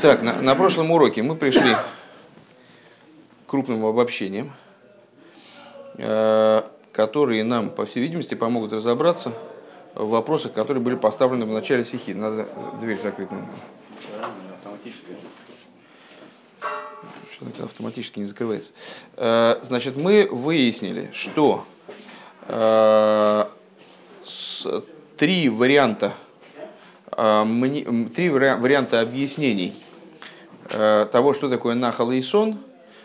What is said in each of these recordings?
Так, на, на прошлом уроке мы пришли к крупным обобщениям, э, которые нам, по всей видимости, помогут разобраться в вопросах, которые были поставлены в начале стихи. Надо дверь закрыть. Наверное. Что-то автоматически не закрывается. Э, значит, мы выяснили, что э, три варианта три варианта объяснений Э, того, что такое нахал и сон,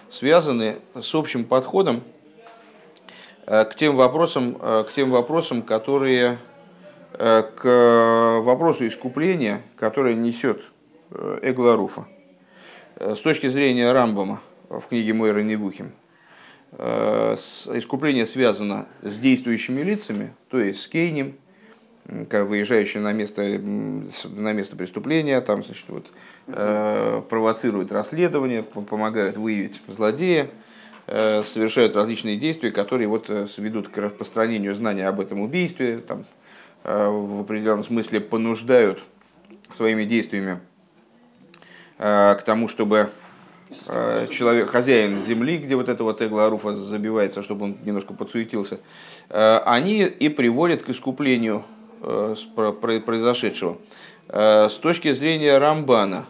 связаны с общим подходом э, к тем вопросам, э, к тем вопросам которые к вопросу искупления, которое несет Эгларуфа. С точки зрения Рамбама в книге Мойра Невухим, искупление связано с действующими лицами, то есть с Кейнем, как выезжающий на место, на место преступления, там, значит, вот, э, провоцируют расследование, помогают выявить злодея, э, совершают различные действия, которые вот, э, ведут к распространению знания об этом убийстве, там, э, в определенном смысле понуждают своими действиями э, к тому, чтобы э, человек, хозяин земли, где вот это вот Эгла Аруфа забивается, чтобы он немножко подсуетился, они и приводят к искуплению Э, произошедшего. Э, с точки зрения Рамбана,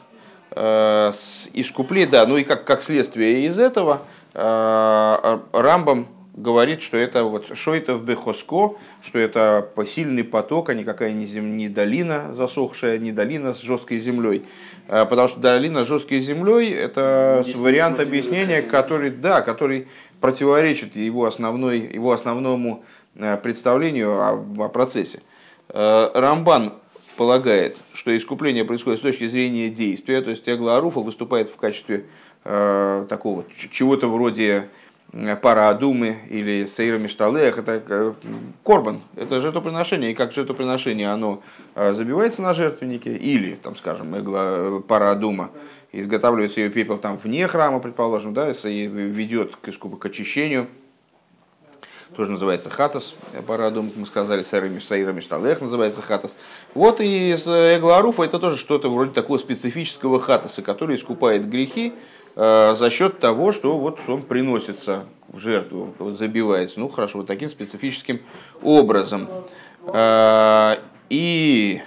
э, искупление, да, ну и как, как следствие из этого, Рамбам говорит, что это вот шойтов бехоско, что это посильный поток, а никакая не, зем, не долина засохшая, не долина с жесткой землей. Потому что долина с жесткой землей – это Есть вариант объяснения, который, да, который противоречит его, основной, его основному представлению о, о процессе. Э, Рамбан полагает, что искупление происходит с точки зрения действия, то есть Эгла Аруфа выступает в качестве э, такого чего-то вроде э, парадумы или сейра мишталех, это э, корбан, это жертвоприношение, и как жертвоприношение оно забивается на жертвеннике, или, там, скажем, эгла парадума, изготавливается ее пепел там вне храма, предположим, да, и ведет к, к очищению, тоже называется хатас, парадум, мы сказали, Саира Мишталех называется хатас. Вот и из Эгларуфа это тоже что-то вроде такого специфического хатаса, который искупает грехи э, за счет того, что вот он приносится в жертву, вот забивается. Ну хорошо, вот таким специфическим образом. Э, и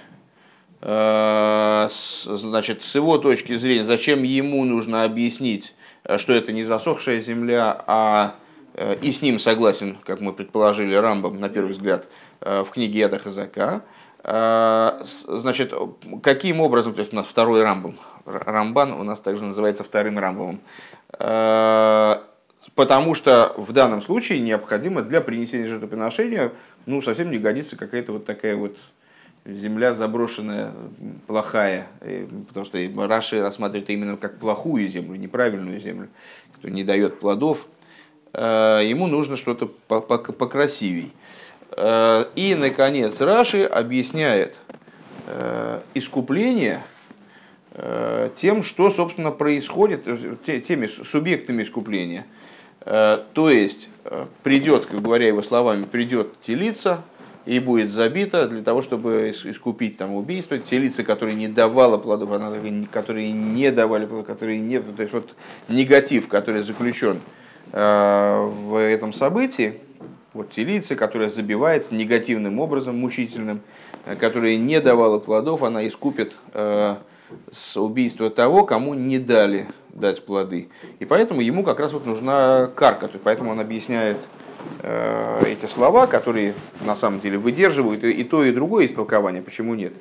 э, значит, с его точки зрения, зачем ему нужно объяснить, что это не засохшая земля, а Э, и с ним согласен, как мы предположили, Рамбом, на первый взгляд, э, в книге Яда Хазака. Э, значит, каким образом, то есть у нас второй Рамбом, Рамбан у нас также называется вторым Рамбомом, потому что в данном случае необходимо для принесения жертвоприношения, ну, совсем не годится какая-то вот такая вот земля заброшенная, плохая, потому что Раши рассматривает именно как плохую землю, неправильную землю, которая не дает плодов, Э, ему нужно что-то покрасивей. Э, и, наконец, Раши объясняет э, искупление тем, что, собственно, происходит, теми субъектами искупления. То есть, придет, как говоря его словами, придет телица, и будет забита для того, чтобы искупить там убийство. Те лица, которые не давали плодов, которые не давали плодов, которые нет, то есть вот негатив, который заключен Э, в этом событии, вот телица, которая забивается негативным образом, мучительным, э, которая не давала плодов, она искупит э, с убийства того, кому не дали дать плоды. И поэтому ему как раз вот нужна карка. Поэтому он объясняет эти слова, которые на самом деле выдерживают и то, и другое истолкование, почему нет.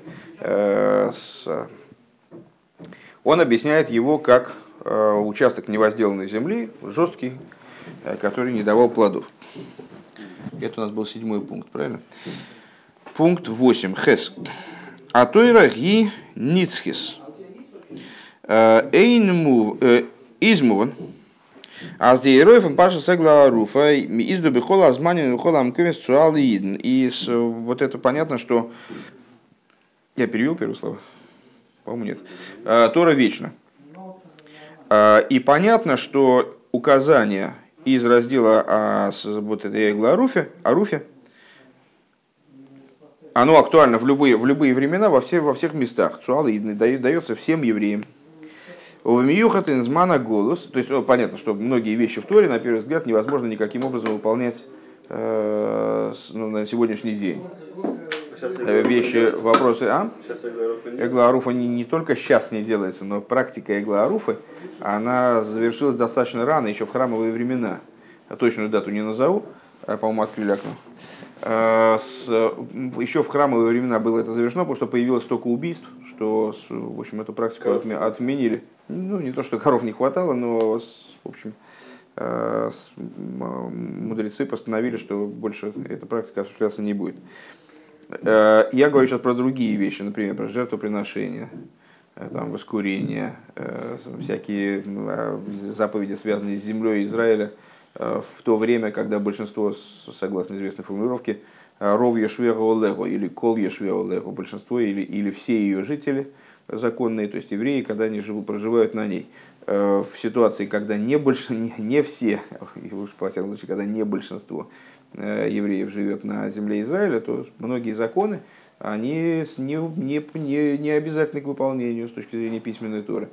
Он объясняет его как участок невозделанной земли, жесткий, Э, который не давал плодов. Это у нас был седьмой пункт, правильно? Пункт 8. Хес. А тойра ги ницхис. Э, Эйнму э, измуван. А с дейроев паша сегла руфа изду бихола азмани бихола амкевис цуал И вот это понятно, что... Я перевел первое слово? По-моему, нет. Тора вечно. И понятно, что указание из раздела о вот этой Аруфе, Аруфе, оно актуально в любые, в любые времена, во, все, во всех местах. Цуал дается всем евреям. В Миюхат инзмана голос, то есть понятно, что многие вещи в Торе, на первый взгляд, невозможно никаким образом выполнять э, ну, на сегодняшний день. Э, вещи, вопросы, а? Эглааруфа не, не только сейчас не делается, но практика Эглааруфы, она завершилась достаточно рано, еще в храмовые времена. Точную дату не назову, а, по-моему, открыли окно. Э, с, еще в храмовые времена было это завершено, потому что появилось столько убийств, что, в общем, эту практику отменили. Ну, не то, что коров не хватало, но, в общем, э, мудрецы постановили, что больше эта практика осуществляться не будет. Э, я говорю сейчас про другие вещи, например, про жертвоприношения, там, воскурение, всякие заповеди, связанные с землей Израиля – Э, в то время, когда большинство, согласно известной формулировке, э, ров Ешвега или Кол Ешвега большинство или, или все ее жители законные, то есть евреи, когда они живут, проживают на ней. Э, в ситуации, когда не, больше, не, не все, во всяком случае, когда не большинство евреев живет на земле Израиля, то многие законы, они не, не, не, не обязательны к выполнению с точки зрения письменной торы.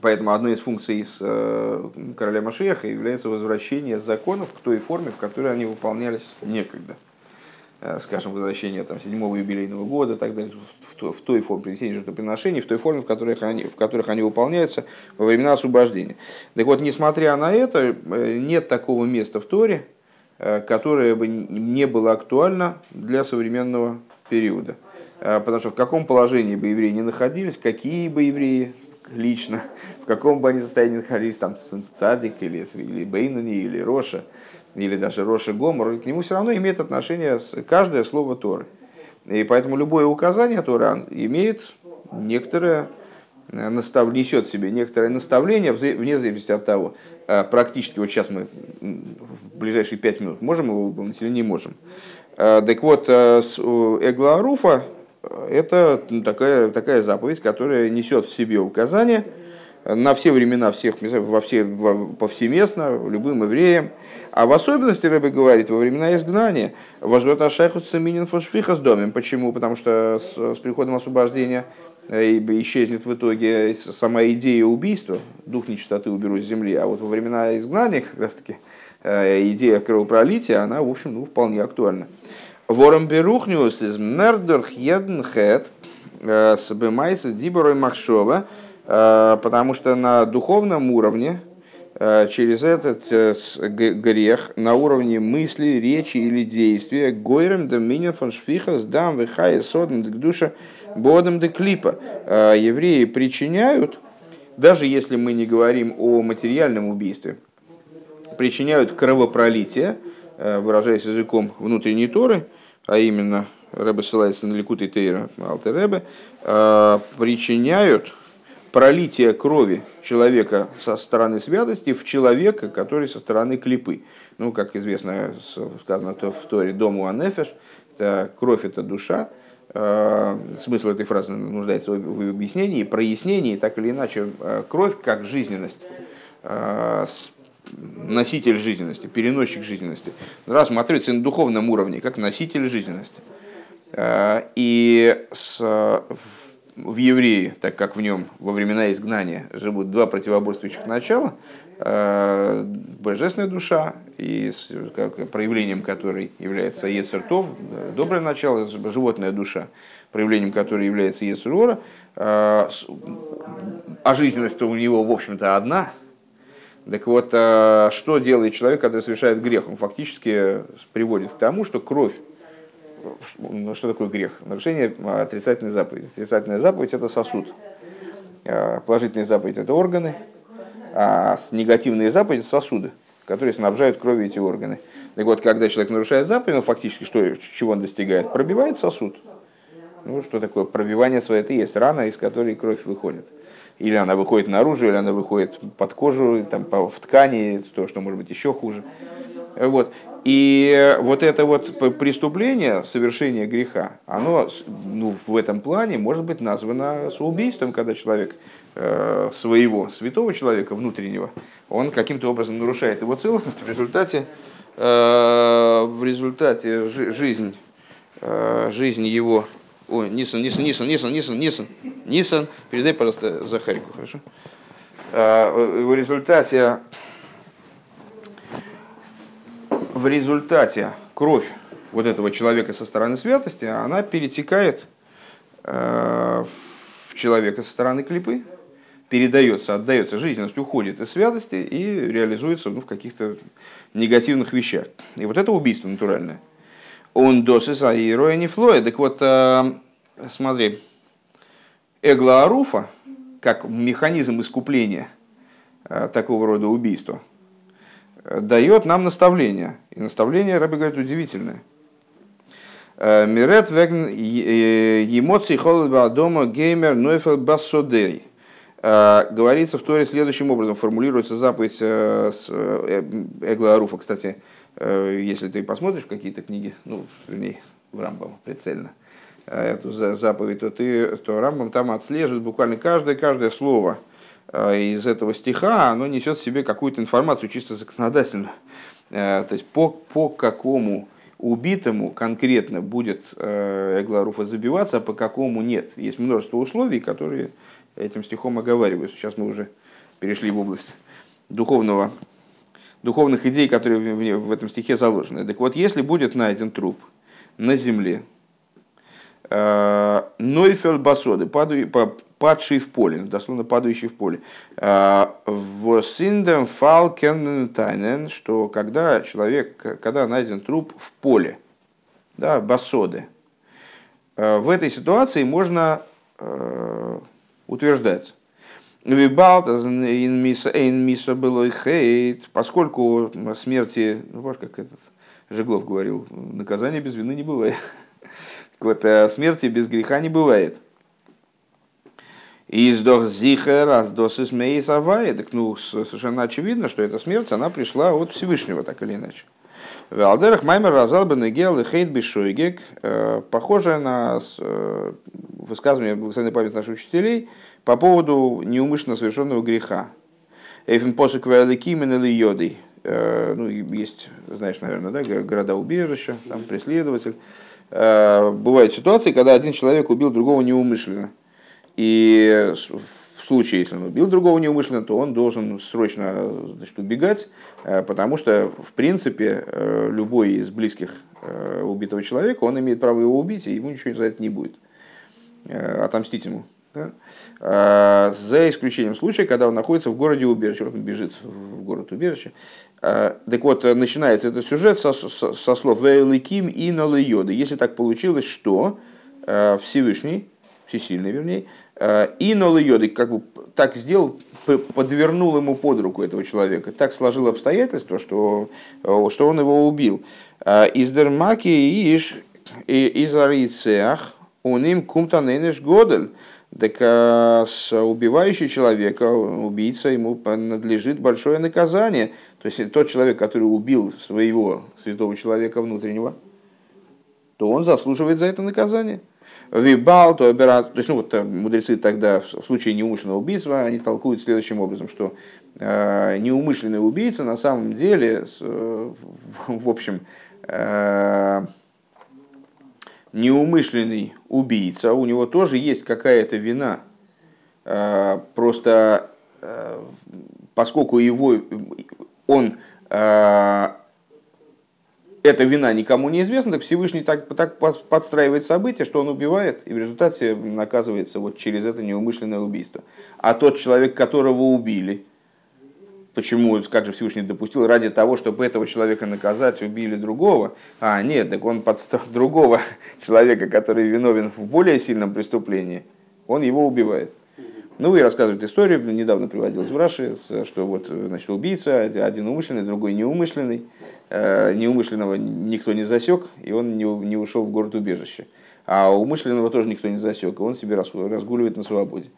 Поэтому одной из функций из э, короля Машеха является возвращение законов к той форме, в которой они выполнялись некогда. Э, скажем, возвращение там, седьмого юбилейного года, так далее, в, в той форме принесения жертвоприношений, в той форме, в которых, они, в которых они выполняются во времена освобождения. Так вот, несмотря на это, э, нет такого места в Торе, которое бы не было актуально для современного периода. Потому что в каком положении бы евреи не находились, какие бы евреи лично, в каком бы они состоянии находились, там Цадик или, или Бейнуни, или Роша, или даже Роша Гомор, к нему все равно имеет отношение каждое слово Торы. И поэтому любое указание Торы имеет некоторое э, настав, несет в себе некоторое наставление, вне зависимости от того, э, практически вот сейчас мы в ближайшие пять минут можем его выполнить или не можем. Э, так вот, Эгла Аруфа это такая, такая заповедь, которая несет в себе указания на все времена, всех, во все, во, повсеместно, любым евреям. А в особенности, Рэбе говорит, во времена изгнания, возгот ашайху фошфиха с домом. Почему? Потому что с, с приходом освобождения э, исчезнет в итоге сама идея убийства, дух нечистоты уберу с земли. А вот во времена изгнания, как раз таки, э, идея кровопролития, она, в общем, ну, вполне актуальна. Вором берухниус из мердер хет э, с бемайса диборой махшова, э, потому что на духовном уровне э, через этот грех на уровне мысли, речи или действия гойрем доминин фон шфихас дам вихая содом душа бодом де клипа. Евреи причиняют, даже если мы не говорим о материальном убийстве, причиняют кровопролитие, выражаясь языком внутренней Торы, а именно Рэбе ссылается на Ликут и Тейра, Алтер Рэбе, а, причиняют пролитие крови человека со стороны святости в человека, который со стороны клипы. Ну, как известно, сказано в Торе «Дому Анефеш», это кровь – это душа, Смысл этой фразы нуждается в объяснении, прояснении, так или иначе, а, кровь как жизненность, носитель жизненности, переносчик жизненности, рассматривается на духовном уровне, как носитель жизненности. Э, и с, в евреи, так как в нем во времена изгнания живут два противоборствующих начала, э, божественная душа, и с, как, проявлением которой является Ецертов, доброе начало, животная душа, проявлением которой является Ецерора, э, а жизненность-то у него, в общем-то, одна – так вот, что делает человек, когда совершает грех? Он фактически приводит к тому, что кровь, что такое грех? Нарушение отрицательной заповеди. Отрицательная заповедь – это сосуд. А, положительная заповедь – это органы, а негативные заповеди – сосуды, которые снабжают кровью эти органы. Так вот, когда человек нарушает заповедь, он фактически что, чего он достигает? Пробивает сосуд. Ну, что такое пробивание своей? Это есть рана, из которой кровь выходит или она выходит наружу, или она выходит под кожу, там, в ткани, то, что может быть еще хуже. Вот. И вот это вот преступление, совершение греха, оно ну, в этом плане может быть названо убийством, когда человек э, своего святого человека внутреннего, он каким-то образом нарушает его целостность, в результате, э, в результате жи- жизнь, э, жизнь его Ой, Нисан, Нисан, Нисан, Нисан, Нисан, Нисан, Нисан. Передай, пожалуйста, Захарику, хорошо? В результате в результате кровь вот этого человека со стороны святости, она перетекает э, в человека со стороны клипы, передается, отдается, жизненность уходит из святости и реализуется ну, в каких-то негативных вещах. И вот это убийство натуральное. Он досыс аироя не флоя. Так вот, э, смотри, эгла аруфа, как механизм искупления э, такого рода убийства, дает нам наставление. И наставление, рабы говорят, удивительное. Мирет веген емоций холодба дома геймер нойфел басодей. Говорится в Торе следующим образом, формулируется заповедь с Эгла Аруфа. Кстати, если ты посмотришь какие-то книги, ну, вернее, в Рамбам прицельно, эту заповедь, то, ты, то Рамбам там отслеживает буквально каждое, каждое слово – Э, из этого стиха, оно несет в себе какую-то информацию чисто законодательную. Э, то есть по, по какому убитому конкретно будет э, Эгларуфа забиваться, а по какому нет. Есть множество условий, которые этим стихом оговариваются. Сейчас мы уже перешли в область духовного, духовных идей, которые в, в этом стихе заложены. Так вот, если будет найден труп на земле, Нойфель басоды, падший в поле, дословно падающий в поле. А, в синдем фалкен тайнен, что когда человек, когда найден труп в поле, да, басоды, а, в этой ситуации можно а, утверждать, поскольку смерти, ну, как этот Жеглов говорил, наказания без вины не бывает. Так вот, смерти без греха не бывает. Издох зихер, а сдос из Так, ну, совершенно очевидно, что эта смерть, она пришла от Всевышнего, так или иначе. Валдерах Маймер разал бы Негел и Хейт Бишойгек, э, похоже на э, высказывание благословенной памяти наших учителей по поводу неумышленно совершенного греха. Эйфен посык Валикимен или Йодой. Э, ну, есть, знаешь, наверное, да, города убежища, там преследователь. Бывают ситуации, когда один человек убил другого неумышленно. И в случае, если он убил другого неумышленно, то он должен срочно значит, убегать, э, потому что, в принципе, э, любой из близких э, убитого человека, он имеет право его убить, и ему ничего за это не будет. Отомстить ему. Да? За исключением случая, когда он находится в городе убежище, он бежит в город убежище. Так вот, начинается этот сюжет со, со, со слов «Вейликим и налайоды». Если так получилось, что Всевышний, всесильный вернее, Э, и Нолы как бы так сделал, подвернул ему под руку этого человека. Так сложил обстоятельства, что, э, что он его убил. Э, из Дермаки и Иш из Арицеах он им кумтаненеш годель. Так с убивающий человека, убийца, ему надлежит большое наказание. То есть тот человек, который убил своего святого человека внутреннего, то он заслуживает за это наказание. Вибал, то то есть, ну вот э, мудрецы тогда в случае неумышленного убийства, они толкуют следующим образом, что э, неумышленный убийца на самом деле, э, в общем, э, неумышленный убийца, у него тоже есть какая-то вина. Э, просто э, поскольку его, он э, эта вина никому не известна, так Всевышний так, так подстраивает события, что он убивает, и в результате наказывается вот через это неумышленное убийство. А тот человек, которого убили, почему, как же Всевышний допустил, ради того, чтобы этого человека наказать, убили другого, а нет, так он подстав другого человека, который виновен в более сильном преступлении, он его убивает. Ну, и рассказывает историю, недавно приводилась в Раши, что вот, значит, убийца, один умышленный, другой неумышленный, неумышленного никто не засек, и он не, не ушел в город убежище. А умышленного тоже никто не засек, и он себе разгуливает на свободе.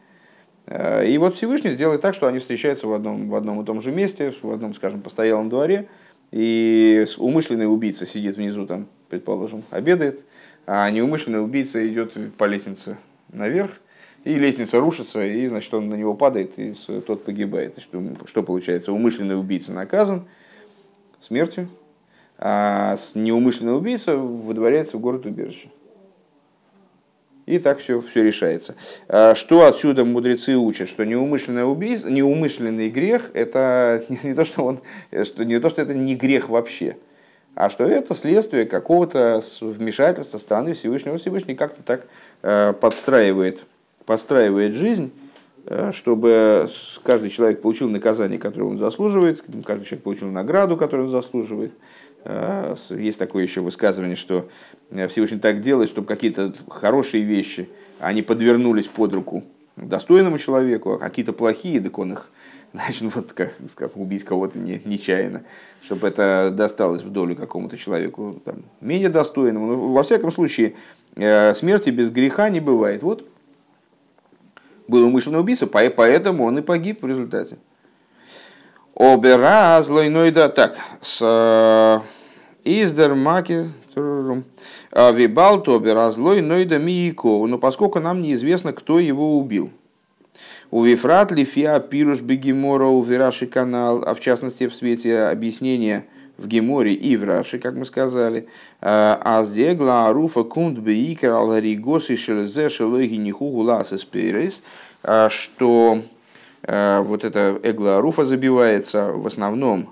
Э, и вот Всевышний делает так, что они встречаются в одном, в одном и том же месте, в одном, скажем, постоялом дворе, и умышленный убийца сидит внизу, там, предположим, обедает, а неумышленный убийца идет по лестнице наверх, и лестница рушится, и значит, он на него падает, и тот погибает. Что, что получается? Умышленный убийца наказан, смертью, а неумышленный убийца выдворяется в город убежище. И так все, все решается. А что отсюда мудрецы учат? Что неумышленное убийство, неумышленный грех, это не то, что, он, что не то, что это не грех вообще, а что это следствие какого-то вмешательства стороны Всевышнего. Всевышний как-то так э, подстраивает, подстраивает жизнь, чтобы каждый человек получил наказание, которое он заслуживает, каждый человек получил награду, которую он заслуживает. Э, есть такое еще высказывание, что Всевышний так делает, чтобы какие-то хорошие вещи, они подвернулись под руку достойному человеку, а какие-то плохие, так он их значит, вот как, как убить кого-то не, нечаянно, чтобы это досталось в долю какому-то человеку там, менее достойному. Но, ну, во всяком случае, э, смерти без греха не бывает. Вот был умышленное убийство, поэтому он и погиб в результате. Обера злойнойда. Так, с э, Издер Маки Вибал Тобера злойнойда Миико. Но поскольку нам неизвестно, кто его убил. У Вифрат Лифиа Пируш Бегемора у Вираши канал, а в частности в свете объяснения в Геморе и в Раши, как мы сказали, а сдегла Аруфа кунд бейкер аларигос и шелезе шелоги нихугу ласес перес, что вот эта эгла Аруфа забивается в основном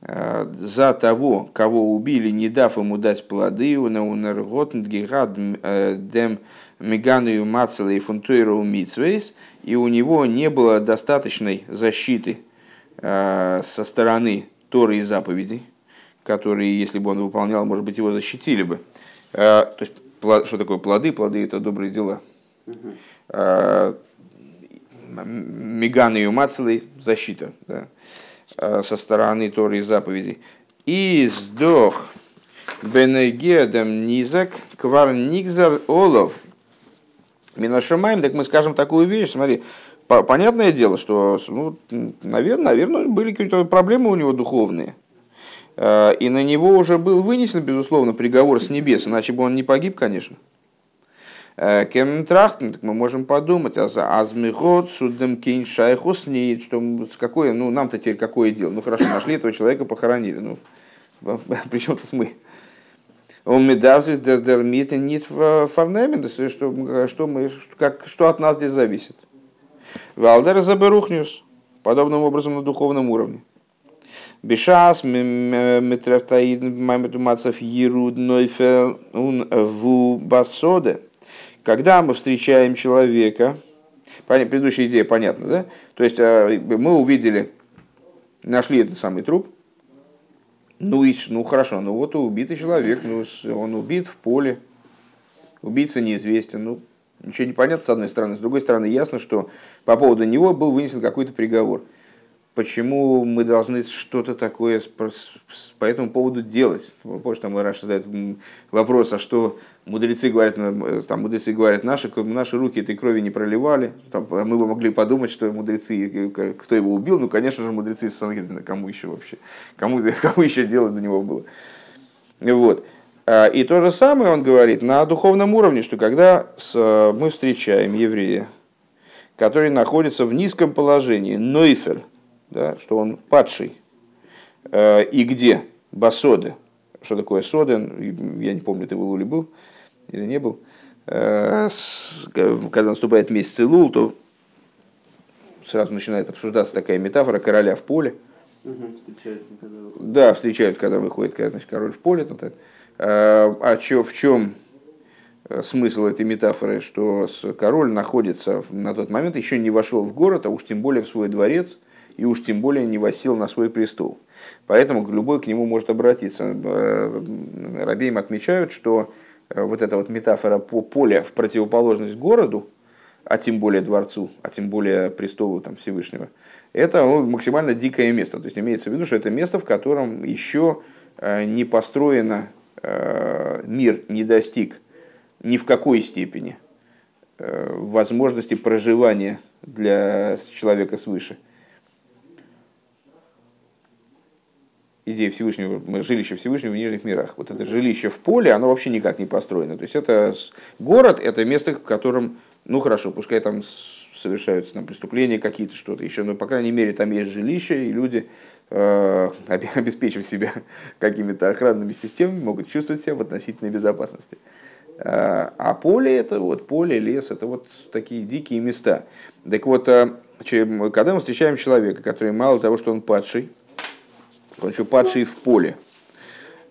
за того, кого убили, не дав ему дать плоды, у дем Меганую Мацела и Фунтуэру Митсвейс, и у него не было достаточной защиты э, со стороны Торы и заповедей, которые, если бы он выполнял, может быть, его защитили бы. Э, то есть, что такое плоды? Плоды – это добрые дела. Э, Меганы и Мацелой – защита да, со стороны Торы и заповедей. И сдох Бенегедем Низак Кварникзар Олов – Минашимаем, так мы скажем такую вещь, смотри, понятное дело, что, ну, наверное, наверное, были какие-то проблемы у него духовные. Э, и на него уже был вынесен, безусловно, приговор с небес, иначе бы он не погиб, конечно. Э, Кем трахтен, так мы можем подумать, а за азмихот судем кейн шайхус что какое, ну нам-то теперь какое дело. Ну хорошо, нашли этого человека, похоронили. Ну, причем тут мы? Он медавзит дермит нит фарнемент, что, что, мы, как, что от нас здесь зависит. Валдер заберухнюс, подобным образом на духовном уровне. Бешас метрафтаид мамедумацев еруд нойфел ун ву басоде. Когда мы встречаем человека, предыдущая идея понятна, да? То есть э, мы увидели, нашли этот самый труп, ну, и, ну хорошо, ну вот убитый человек, ну, он убит в поле, убийца неизвестен, ну ничего не понятно с одной стороны, с другой стороны ясно, что по поводу него был вынесен какой-то приговор. Почему мы должны что-то такое по этому поводу делать? Помнишь, там Ираш задает вопрос, а что мудрецы говорят, э, там мудрецы говорят, наши, наши руки этой крови не проливали. Там, а мы бы могли подумать, что мудрецы, э, кто его убил, ну, конечно же, мудрецы из Сангедрина, кому еще вообще, кому, кому еще дело до него было. Вот. А, и то же самое он говорит на духовном уровне, что когда мы встречаем еврея, который находится в низком положении, нойфель, да, что он падший, э, и где? Басоды. Что такое соды? Я не помню, ты был или был или не был, э, когда наступает месяц Илул, то сразу начинает обсуждаться такая метафора короля в поле. Угу, встречают, когда Да, встречают, когда выходит когда, значит, король в поле. А, а чё, в чем смысл этой метафоры, что король находится на тот момент, еще не вошел в город, а уж тем более в свой дворец, и уж тем более не восел на свой престол. Поэтому любой к нему может обратиться. Э, Рабеем отмечают, что Э, вот эта вот метафора по поле в противоположность городу, а тем более дворцу, а тем более престолу там, Всевышнего, это ну, максимально дикое место. То есть имеется в виду, что это место, в котором еще э, не построено, мир не достиг ни в какой степени возможности проживания для человека свыше. Идея Всевышнего, жилище Всевышнего в нижних мирах. Вот это жилище в поле, оно вообще никак не построено. То есть это город, это место, в котором, ну хорошо, пускай там совершаются там, преступления какие-то, что-то еще, но, по крайней мере, там есть жилище, и люди, э, обеспечив себя какими-то охранными системами, могут чувствовать себя в относительной безопасности. А поле это вот поле, лес, это вот такие дикие места. Так вот, когда мы встречаем человека, который мало того, что он падший, он еще падший в поле.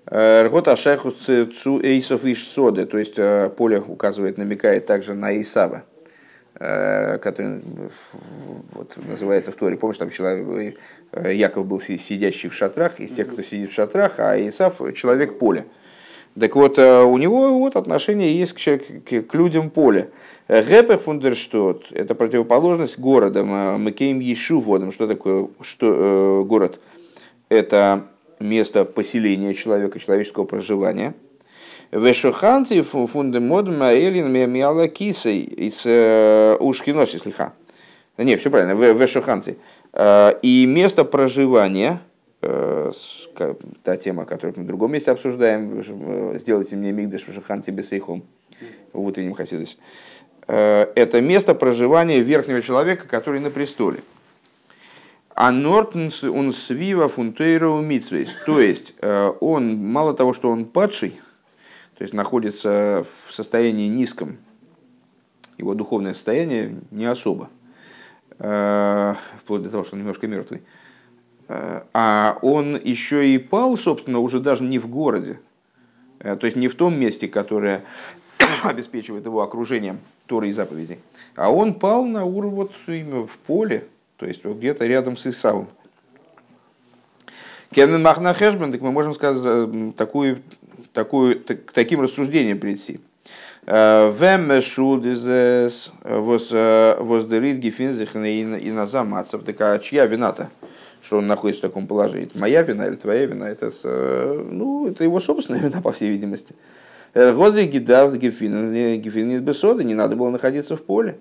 Ргот Ашайху Цу Эйсов Иш Соды, то есть поле указывает, намекает также на Исава который вот, называется в Торе. Помнишь, там человек, Яков был сидящий в шатрах, из тех, кто сидит в шатрах, а Исав человек поля. Так вот, у него вот отношение есть к, к, к людям поля. Гепер фундерштот – это противоположность города. Макейм Ешу водом. Что такое что, э, город? Это место поселения человека, человеческого проживания. Вешуханти фундемод маэлин миала кисой из э, ушкинос, слиха. Не, все правильно, вешуханти. Э, и место проживания, э, та тема, которую мы в другом месте обсуждаем, сделайте мне мигдеш вешуханти бесейхом в утреннем хасидосе. Это место проживания верхнего человека, который на престоле. А Нортенс он свива фунтейро митсвейс. То есть он, мало того, что он падший, то есть находится в состоянии низком, его духовное состояние не особо, э, вплоть до того, что он немножко мертвый. Э, а он еще и пал, собственно, уже даже не в городе, э, то есть не в том месте, которое обеспечивает его окружением Торы и заповедей, а он пал на уровень вот в поле, то есть где-то рядом с Исавом. Кеннен Махна Хэшбен, так мы можем сказать такую, такую, так, таким рассуждением прийти. Вем шулдизес воздерит гефинзих и назамацев. Так а чья вина-то? что он находится в таком положении. Это моя вина или твоя вина? Это, ну, это его собственная вина, по всей видимости. Годзи гидар гефин бесода, не надо было находиться в поле.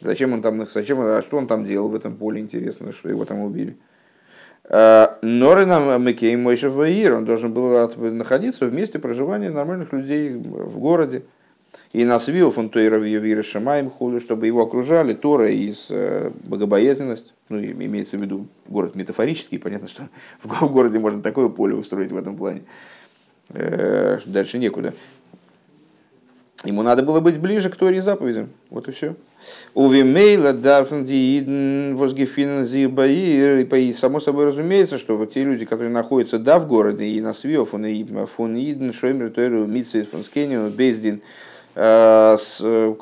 Зачем он там, зачем, а что он там делал в этом поле, интересно, что его там убили. Норинам Макей Мойшев Ваир, он должен был находиться в месте проживания нормальных людей в городе. И насвил фунтуира Вира Шамаем худу, чтобы его окружали Тора из э, богобоязненность. Ну, имеется в виду город метафорический, понятно, что в городе можно такое поле устроить в этом плане. Э, дальше некуда. Ему надо было быть ближе к Торе и заповедям. Вот и все. Увимейла дарфен диидн возгефинен И само собой разумеется, что вот те люди, которые находятся да в городе, и на свио фон иден, шоймер тойру, митсвейс фон скенин, бездин, э, э,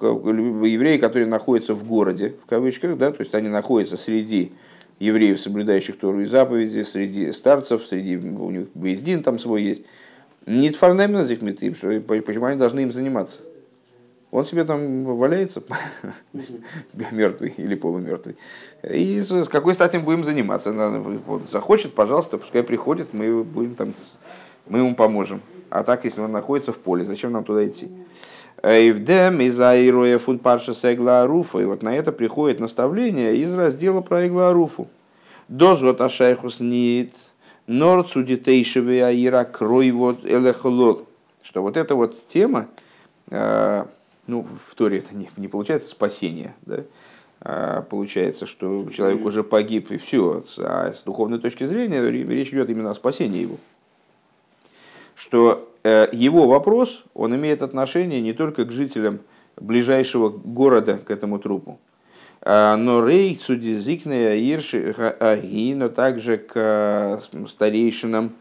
евреи, которые находятся в городе, в кавычках, да, то есть они находятся среди евреев, соблюдающих Тору и заповеди, среди старцев, среди у них Бездин там свой есть, нет фарнемна зихметим, почему они должны им заниматься? Он себе там валяется, мертвый или полумертвый. И с какой стати мы будем заниматься? Вот, захочет, пожалуйста, пускай приходит, мы будем там, мы ему поможем. А так, если он находится в поле, зачем нам туда идти? Эйвдем из Аироя фун парша руфа. И вот на это приходит наставление из раздела про Игларуфу. Дозвот ашайхус нит Норцу детейшеве аира крой вот элехолол. Что вот эта вот тема, э, ну, в Торе это не, не получается спасение, да? а получается, что человек уже погиб и все. А с духовной точки зрения речь идет именно о спасении его. Что э, его вопрос, он имеет отношение не только к жителям ближайшего города к этому трупу, а, но рей цудизикная ирши аги, но также к э, старейшинам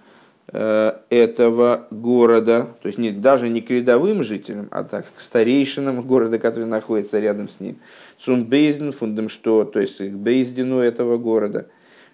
этого города, то есть не, даже не к рядовым жителям, а так к старейшинам города, который находится рядом с ним. Сун бейзден фундам что, то есть к бейздину этого города.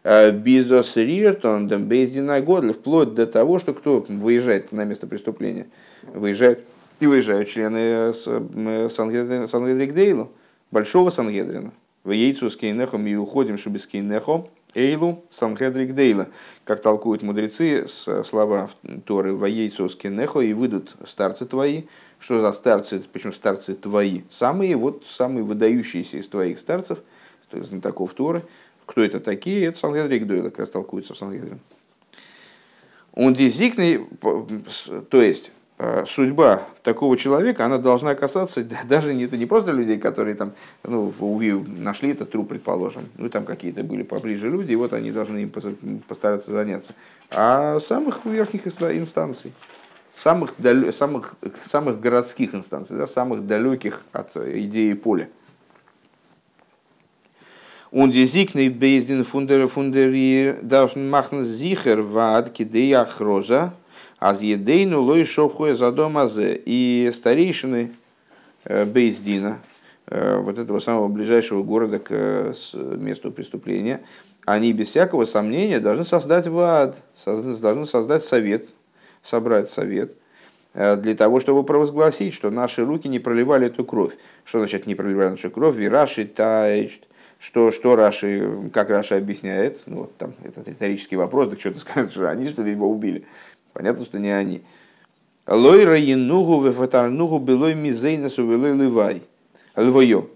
А, Бизнес риртон дем бейздина годл, вплоть до того, что кто выезжает на место преступления, выезжает и выезжают члены Сангедрикдейлу, большого Сангедрина. В яйцу с кейнехом и уходим, чтобы с кейнехом, Эйлу Сангедрик Дейла, как толкуют мудрецы слова Торы в яйцу с кейнехо и выйдут старцы твои. Что за старцы, почему старцы твои? Самые, вот самые выдающиеся из твоих старцев, то есть знатоков Торы. Кто это такие? Это Сангедрик Дейла, как раз толкуется в Сангедрине. Он дизикный, то есть судьба такого человека, она должна касаться даже не, это не просто людей, которые там, ну, нашли этот труп, предположим, ну, там какие-то были поближе люди, и вот они должны им постараться заняться, а самых верхних инстанций. самых, дал... самых, самых городских инстанций, да, самых далеких от идеи поля. Und die Signe Bezdin Funder Funderi должен machen sicher вад кидея хроза, аз едейну лой шовхуя за домазе. И старейшины Бейздина, вот этого самого ближайшего города к месту преступления, они без всякого сомнения должны создать вад, должны создать совет, собрать совет, для того, чтобы провозгласить, что наши руки не проливали эту кровь. Что значит не проливали нашу кровь? Вираши таечт, что, что Раши, как Раши объясняет, ну, вот там этот риторический вопрос, так что-то скажут, что они что ли его убили. Понятно, что не они. Лойра енугу вефатарнугу белой мизейнесу велой ливай. Львою.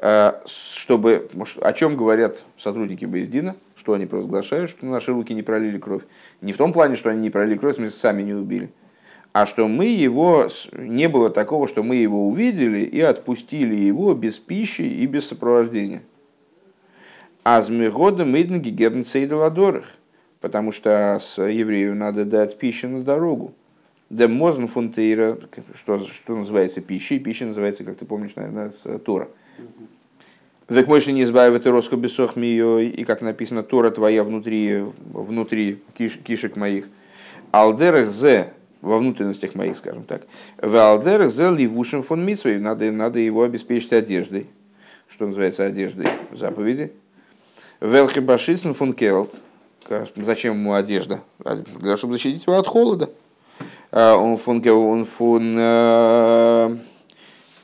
А, чтобы, о чем говорят сотрудники Боездина, что они провозглашают, что наши руки не пролили кровь. Не в том плане, что они не пролили кровь, мы сами не убили, а что мы его, не было такого, что мы его увидели и отпустили его без пищи и без сопровождения. Азмигода мидн гигебн цейдаладорых. Потому что с еврею надо дать пищу на дорогу. Да мозн фунтейра, что, что называется пищей, пища называется, как ты помнишь, наверное, с Тора. Век мойши не избавит и роско бесох и как написано, Тора твоя внутри, внутри киш, кишек моих. Алдерах зе, во внутренностях моих, скажем так. В алдерах зе ливушем фон митсвей, надо, надо его обеспечить одеждой. Что называется одеждой? Заповеди. Велхи Башицин фун Кералт. Зачем ему одежда? Для того, чтобы защитить его от холода. А, он фун он фун э,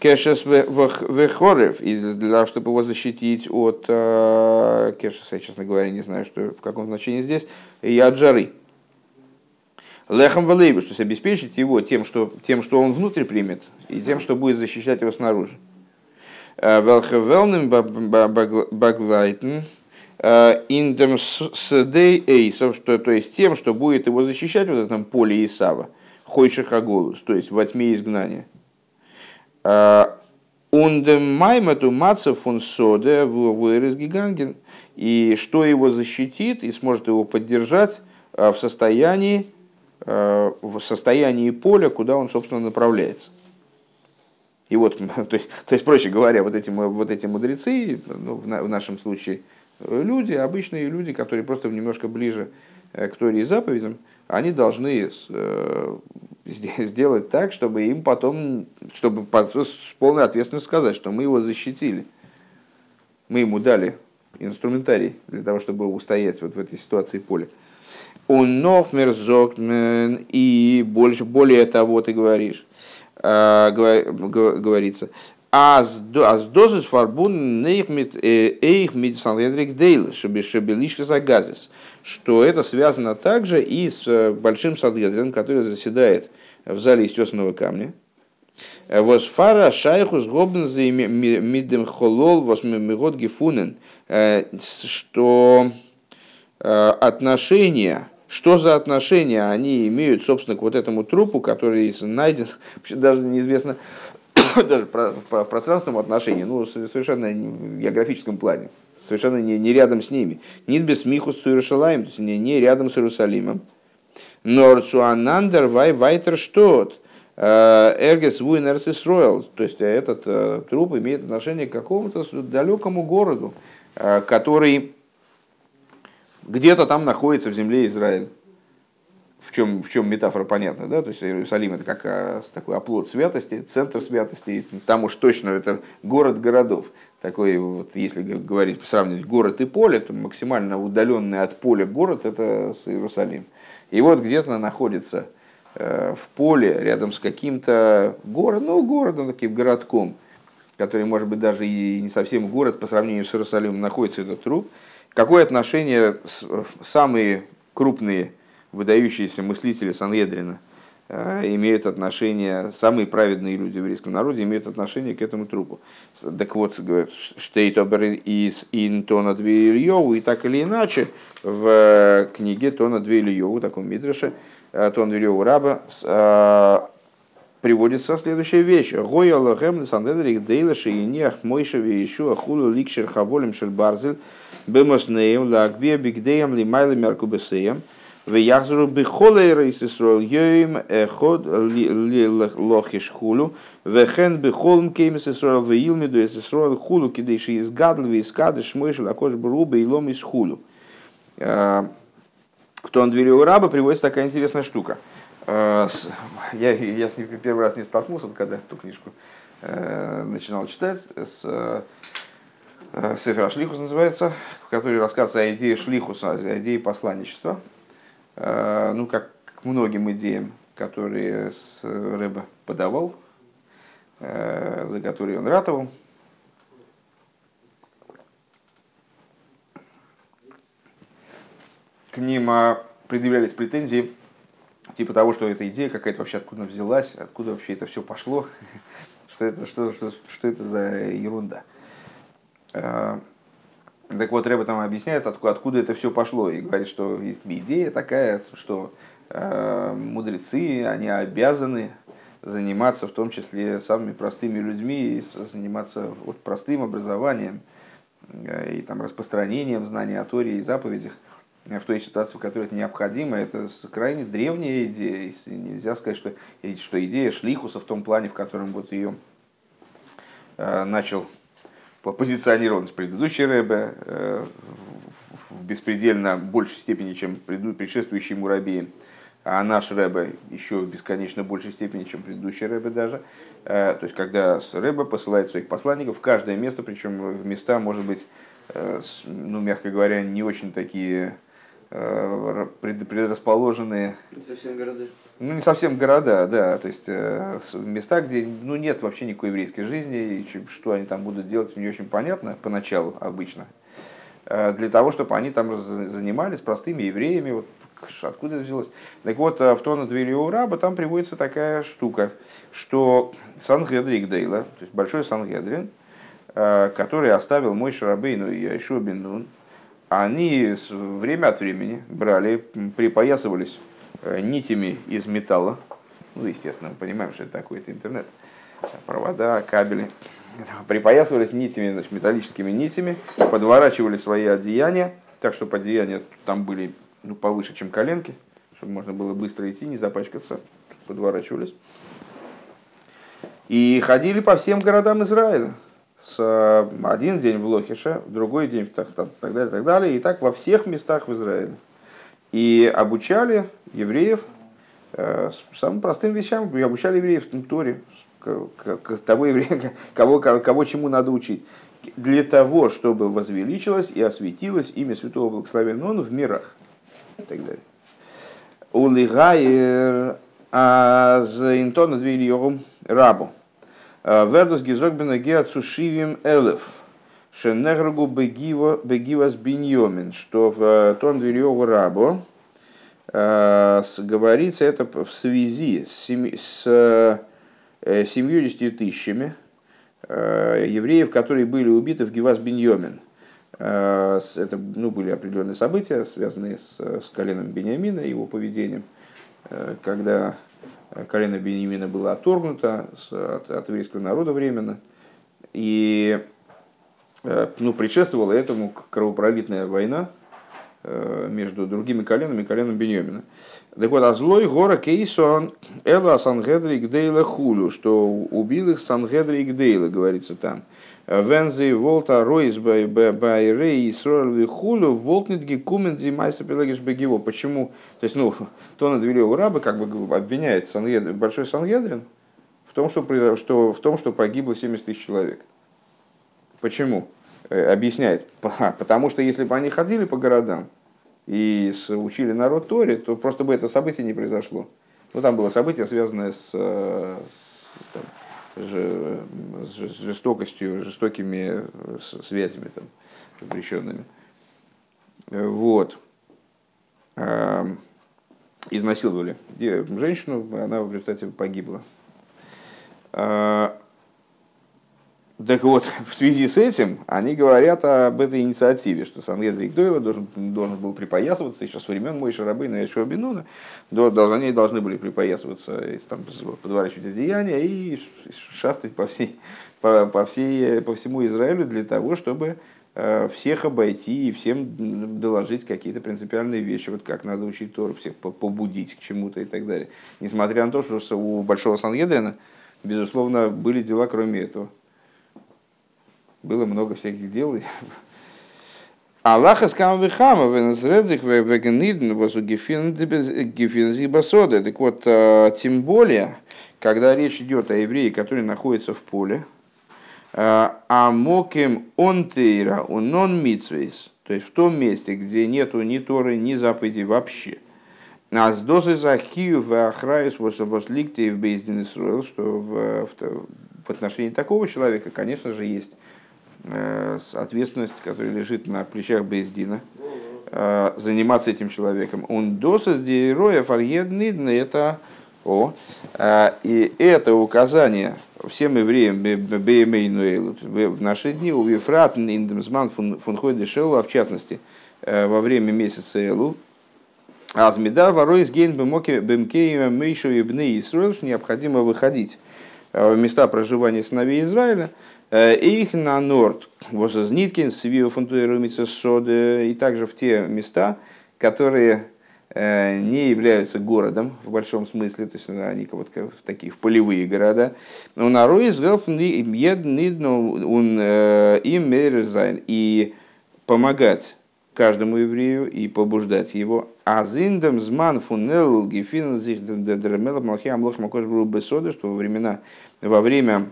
Кешес Вехорев. И для чтобы его защитить от э, Кешеса, я, честно говоря, не знаю, что, в каком значении здесь, и от жары. Лехом Валейву, что обеспечить его тем что, тем, что он внутрь примет, и тем, что будет защищать его снаружи. Э, Велхевелным Баглайтен. Индем сдей эйсов, что, то есть тем, что будет его защищать в этом поле Исава, хойших аголус, то есть во тьме изгнания. Ундем маймату мацев фун соде вырез гиганген, и что его защитит и сможет его поддержать в состоянии, в состоянии поля, куда он, собственно, направляется. И вот, то есть, то есть проще говоря, вот эти, вот эти мудрецы, ну, в, на, в нашем случае, люди, обычные люди, которые просто немножко ближе э, к Торе и заповедям, они должны э, сделать так, чтобы им потом, чтобы с полной ответственностью сказать, что мы его защитили. Мы ему дали инструментарий для того, чтобы устоять вот в этой ситуации поля. Он и больше, более того, ты говоришь, э, говорится, Аз дозис фарбун эйх мит санледрик дейл, чтобы шебелишка загазис. Что это связано также и с большим садгедром, который заседает в зале из тесного камня. Восфара шайхус гобнзе мидем холол восьмимигод гефунен. Э, что отношения, что за отношения они имеют, собственно, к вот этому трупу, который найден, даже неизвестно, даже в пространственном отношении, ну, совершенно в географическом плане, совершенно не, не рядом с ними. Нит без миху с Иерусалимом, то есть не, не рядом с Иерусалимом. Норцуанандер вай вайтер штот. Э, Эргес Вуинерцис Роял, то есть этот э, труп имеет отношение к какому-то далекому городу, э, который где-то там находится в земле Израиля в чем, в чем метафора понятна, да, то есть Иерусалим это как а, такой оплот святости, центр святости, там уж точно это город городов. Такой вот, если говорить, сравнивать город и поле, то максимально удаленный от поля город это Иерусалим. И вот где-то находится э, в поле рядом с каким-то городом, ну, городом, таким городком, который, может быть, даже и не совсем город по сравнению с Иерусалимом, находится этот труп. Какое отношение самые крупные выдающиеся мыслители Санедрина э, имеют отношение, самые праведные люди в еврейском народе имеют отношение к этому трупу. Так вот, штейт обер из Интона Двильеву, и так или иначе в книге Тона Двильеву, таком мидреше, э, Тона Двильеву раба, э, приводится следующая вещь. Гоя лохем сандедрик дейла шиинех мойшеви еще ахулу ликшер хаболем шельбарзель бемоснеем лагбе бигдеем лимайлем меркубесеем. Веяхзру бихолейра из Исруэл йоим эход лохиш хулю. Вехен бихолм кеймес Исруэл веилмиду из Исруэл хулю кидейши из гадл вискады шмойши лакош брубе и лом из. Кто он двери у раба, приводится такая интересная штука. Я, я с ним первый раз не столкнулся, вот когда эту книжку начинал читать с Сефер Шлихус называется, в которой рассказывается о идее Шлихуса, о идее посланничества. Э, ну, как к многим идеям, которые Рэба подавал, э, за которые он ратовал. К ним а, предъявлялись претензии типа того, что эта идея какая-то вообще откуда взялась, откуда вообще это все пошло, что это, что, что, что это за ерунда. Э, так вот, Рэба там объясняет, откуда, откуда это все пошло, и говорит, что идея такая, что э, мудрецы, они обязаны заниматься в том числе самыми простыми людьми, и заниматься вот, простым образованием э, и там, распространением знаний о Торе и заповедях в той ситуации, в которой это необходимо. Это крайне древняя идея. И нельзя сказать, что, что идея Шлихуса в том плане, в котором вот ее э, начал позиционирован предыдущей Рэбе э, в беспредельно большей степени, чем предшествующий Мурабеем, а наш Рэбе еще в бесконечно большей степени, чем предыдущий Рэбе даже. Э, то есть, когда Рэбе посылает своих посланников в каждое место, причем в места, может быть, э, ну, мягко говоря, не очень такие предрасположенные... Не совсем города. Ну, не совсем города, да. То есть э, места, где ну, нет вообще никакой еврейской жизни, и что они там будут делать, не очень понятно поначалу обычно. Э, для того, чтобы они там занимались простыми евреями, вот откуда это взялось. Так вот, в Тона двери у раба там приводится такая штука, что Сангедрик Дейла, то есть большой Сангедрин, который оставил мой Шарабейну и Айшу Бен они время от времени брали, припоясывались э, нитями из металла. Ну, естественно, мы понимаем, что это такое, это интернет. Провода, кабели. Припоясывались нитями, значит, металлическими нитями, подворачивали свои одеяния, так, чтобы одеяния там были ну, повыше, чем коленки, чтобы можно было быстро идти, не запачкаться. Подворачивались. И ходили по всем городам Израиля с э, один день в Лохише, другой день в так, так, так далее, так далее, и так во всех местах в Израиле. И обучали евреев э, самым простым вещам, и обучали евреев в Торе, того еврея, кого, кого чему надо учить. Для того, чтобы возвеличилось и осветилось имя Святого Благословенного Он в мирах. И так далее. Улигайер аз интона две рабу. Вердус гизогбена геацушивим элев. Шенеграгу бегивас биньомин. Что в э, тон Вильеву Рабо э, говорится это в связи с 70 э, тысячами евреев, которые были убиты в Гивас Биньомин. Это ну, были определенные события, связанные с, с коленом Бениамина и его поведением, когда колено Бенемина было отторгнуто от, от еврейского народа временно. И э, ну, предшествовала этому кровопролитная война э, между другими коленами и коленом Беньомина. Так вот, а злой гора Кейсон Эла Сангедрик Дейла Хулю, что убил их Сангедрик Дейла, говорится там. Вензи волта ройс бай рей срорви хулю волтнит гекумен зимайса пелагиш бегиво. Почему? То есть, ну, то на двери раба как бы обвиняет Сангедрин, большой Сангедрин в том, что, что, в том, что погибло 70 тысяч человек. Почему? Э, объясняет. Потому что если бы они ходили по городам и учили народ Торе, то просто бы это событие не произошло. Ну, там было событие, связанное с, э, с там, с жестокостью, жестокими э, связями там, запрещенными. Вот. Изнасиловали женщину, она в результате погибла. Так вот, в связи с этим они говорят об этой инициативе, что Сангедрик Дойла должен, должен был припоясываться еще с времен Мойши Рабына и Шуабинуна. Они должны были припоясываться, там, подворачивать одеяния и шастать по, всей, по, по, всей, по всему Израилю для того, чтобы всех обойти и всем доложить какие-то принципиальные вещи, вот как надо учить Тору, всех побудить к чему-то и так далее. Несмотря на то, что у Большого Сангедрина, безусловно, были дела кроме этого. Было много всяких дел. Аллаха скам вихама венесредзих вегенидн возу гефинзи Так вот, тем более, когда речь идет о евреи, которые находятся в поле, а моким онтейра унон митсвейс, то есть в том месте, где нету ни Торы, ни заповедей вообще. А с дозы захию в охраюс восликте в бейздин что в, в, в отношении такого человека, конечно же, есть э, ответственность, которая лежит на плечах Бейздина, э, заниматься этим человеком. Он досыс героя фарьеднидна, это о, э, и это указание всем евреям в наши дни у Вифрат Индемсман фунхой дешелу, а в частности во время месяца Элу, Азмидар ворой из гейн бемкеем мейшу и бны Исруэл, необходимо выходить в места проживания сыновей Израиля, их на норд, возозниткин, свио фунтуируемится соды, и также в те места, которые Э, не являются городом в большом смысле, то есть они вот в такие в полевые города. На он им мерзайн и помогать каждому еврею и побуждать его. А зиндам зман фунел гефин зих дедремела малхи амлох макош что во времена во время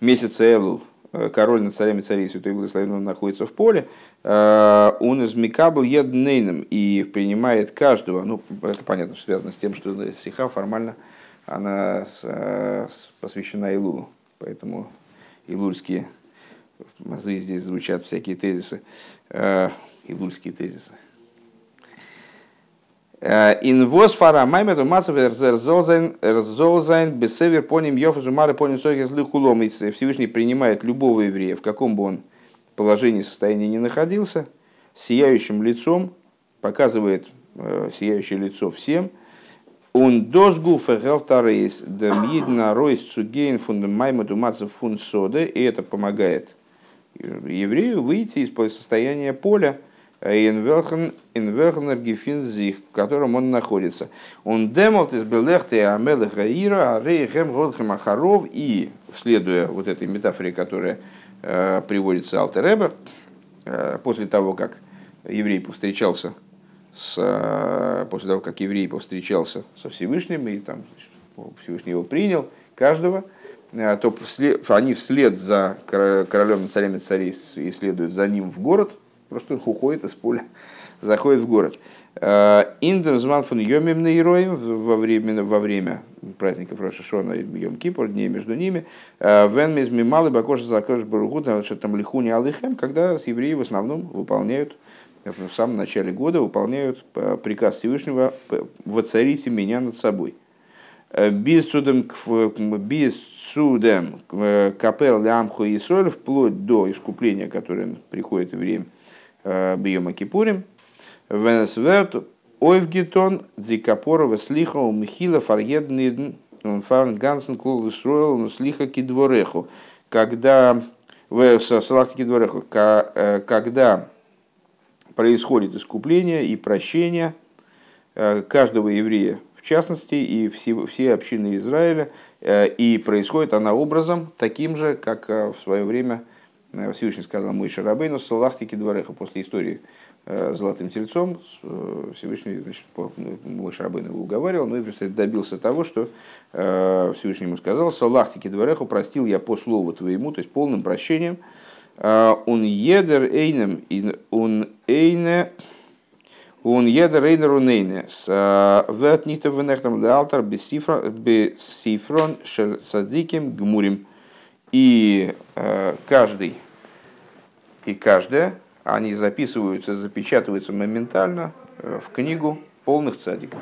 месяца Элул, Э, король над царями царей Святой Благословенного находится в поле, э, он из Микабл еднейным и принимает каждого, ну, это понятно, что связано с тем, что стиха формально она э, посвящена Илулу, поэтому илульские, здесь звучат всякие тезисы, илульские тезисы. Инвоз фара маймет массов эрзолзайн бесевер поним йофазу мары поним согез лихулом. Всевышний принимает любого еврея, в каком бы он положении, состоянии не находился, сияющим лицом, показывает э, сияющее лицо всем. Он дозгу фегелтарейс демидна ройс цугейн фундам маймет умацев фун и это помогает еврею выйти из состояния поля, Инвелхнер Гефинзих, в котором он находится. Он демолт из Белехте Амелех Ира, Арейхем Годхем Ахаров, и, следуя вот этой метафоре, которая э, приводится Алтереба, э, после того, как еврей повстречался с, э, после того, как еврей повстречался со Всевышним, и там Всевышний его принял, каждого, э, то они вслед за королем и царями царей и следуют за ним в город, Просто уходит из поля, заходит в город. Э, Индер званфун йомим на героем во время, во время праздников Рошашона и Йом Кипур, дней между ними. Э, Вен миз мималы бакоша закош баругут, что там лихуни алыхем, когда с евреи в основном выполняют в самом начале года выполняют э, приказ Всевышнего «воцарите меня над собой». Судом капел лямху и соль, вплоть до искупления, которое приходит время Э, Бьема Кипурим, Венесверт, Ойвгитон, Дикапорова, Слиха, Михила, Фаргеднидн, Фарн Гансен, Клол Исруэл, Слиха Кидвореху. Когда в Салахте Кидвореху, э, когда происходит искупление и прощение э, каждого еврея, в частности, и все, все общины Израиля, и происходит она образом таким же, как в свое время Всевышний сказал мой Шарабейну Салахтики Двореха после истории с Золотым Тельцом. Э, Всевышний значит, мой Шарабейн его уговаривал, но и добился того, что э, Всевышний ему сказал Салахтики Двореха простил я по слову твоему, то есть полным прощением. Э, он едер эйнем, он эйне он едер эйнер унейне. Вет нита венехтам алтар бесифрон садиким гмурим и э, каждый и каждая, они записываются, запечатываются моментально э, в книгу полных цадиков.